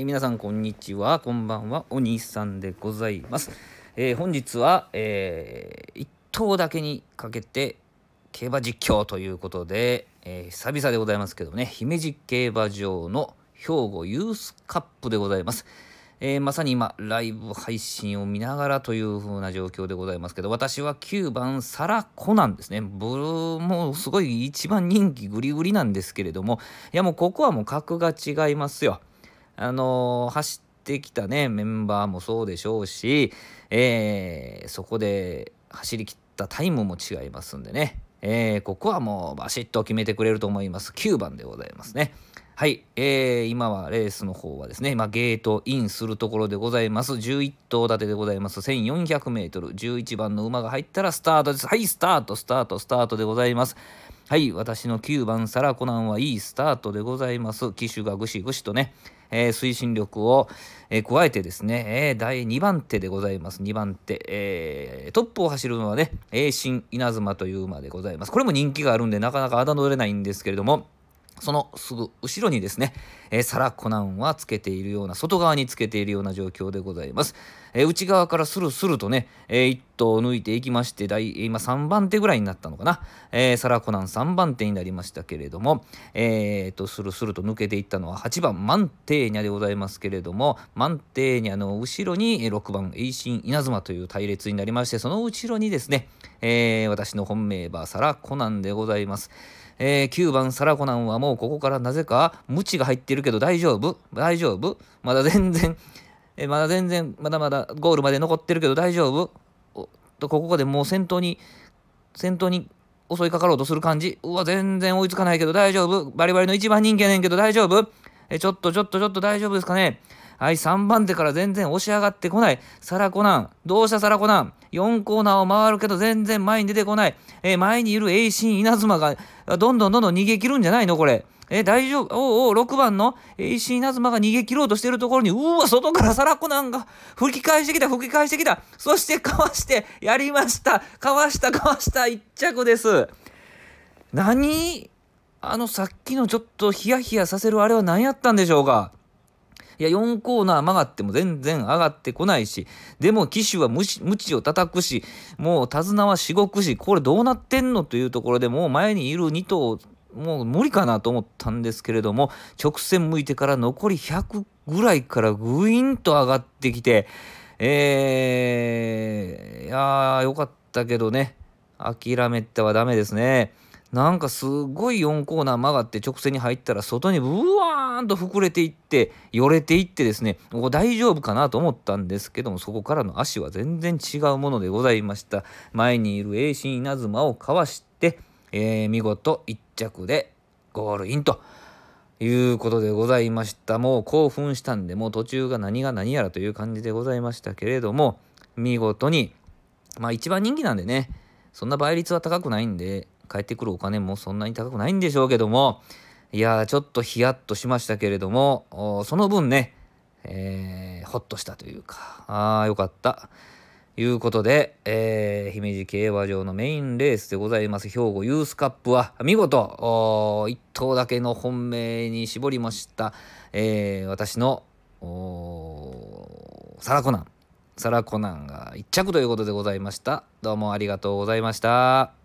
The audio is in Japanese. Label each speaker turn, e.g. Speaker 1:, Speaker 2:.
Speaker 1: え皆さんこんにちは。こんばんは。お兄さんでございます、えー本日は、え1頭だけにかけて競馬実況ということで、えー久々でございますけどね。姫路競馬場の兵庫ユースカップでございます、えーまさに今ライブ配信を見ながらという風な状況でございますけど私は9番サラ・コナンですね。ブルーもうすごい一番人気グリグリなんですけれどもいやもうここはもう格が違いますよ。あのー走ってきたねメンバーもそうでしょうし、えーそこで走り切ったタイムも違いますんでね、えーここはもうバシッと決めてくれると思います。9番でございますね。はい、えー今はレースの方はですね、ま、ゲートインするところでございます。11頭立てでございます。1400m11 番の馬が入ったらスタートです。はいスタートスタートスタートでございます。はい、私の9番サラコナンはいいスタートでございます。機種がぐしぐしとね、えー推進力を、えー加えてですね、えー第2番手でございます。2番手、えートップを走るのはね、栄新稲妻という馬でございます。これも人気があるんで、なかなか侮れないんですけれども、そのすぐ後ろにですね、えーサラ・コナンはつけているような、外側につけているような状況でございます。えー内側からスルスルとね、え1頭抜いていきまして、今3番手ぐらいになったのかな。えーサラ・コナン3番手になりましたけれども、えーと、スルスルと抜けていったのは8番マンテーニャでございますけれども、マンテーニャの後ろに6番エイシン稲妻という隊列になりまして、その後ろにですね、え私の本命馬サラ・コナンでございます。えー9番サラコナンはもうここからなぜかムチが入ってるけど大丈夫？大丈夫？まだ全然、えーまだ全然まだまだゴールまで残ってるけど大丈夫？おとここでもう先頭に先頭に襲いかかろうとする感じ？うわ全然追いつかないけど大丈夫？バリバリの一番人気やねんけど大丈夫？えちょっとちょっとちょっと大丈夫ですかね？はい、3番手から全然押し上がってこない。サラコナン。どうしたサラコナン ?4 コーナーを回るけど全然前に出てこない。えー前にいる栄新稲妻がどんどんどんどん逃げ切るんじゃないの？これ。え大丈夫？おうおう、6番の栄新稲妻が逃げ切ろうとしてるところに、うわ、外からサラコナンが吹き返してきた、吹き返してきた。そしてかわして、やりました。かわした、かわした、1着です。何？あのさっきのちょっとヒヤヒヤさせるあれは何やったんでしょうか？いや4コーナー曲がっても全然上がってこないしでも騎手は無視無知を叩くしもう手綱はしごくしこれどうなってんのというところでもう前にいる2頭もう無理かなと思ったんですけれども直線向いてから残り100ぐらいからぐいんと上がってきてえー、いやーよかったけどね諦めてはダメですね。なんかすごい4コーナー曲がって直線に入ったら外にブワーンと膨れていってよれていってですね大丈夫かなと思ったんですけどもそこからの足は全然違うものでございました。前にいる栄新稲妻をかわして、えー見事1着でゴールインということでございました。もう興奮したんでもう途中が何が何やらという感じでございましたけれども見事にまあ一番人気なんでねそんな倍率は高くないんで帰ってくるお金もそんなに高くないんでしょうけども。いやーちょっとヒヤッとしましたけれどもその分ね、えーほっとしたというかあーよかった。ということで、えー姫路競馬場のメインレースでございます兵庫ユースカップは見事1頭だけの本命に絞りました、えー私のおサラコナン。サラコナンが1着ということでございました。どうもありがとうございました。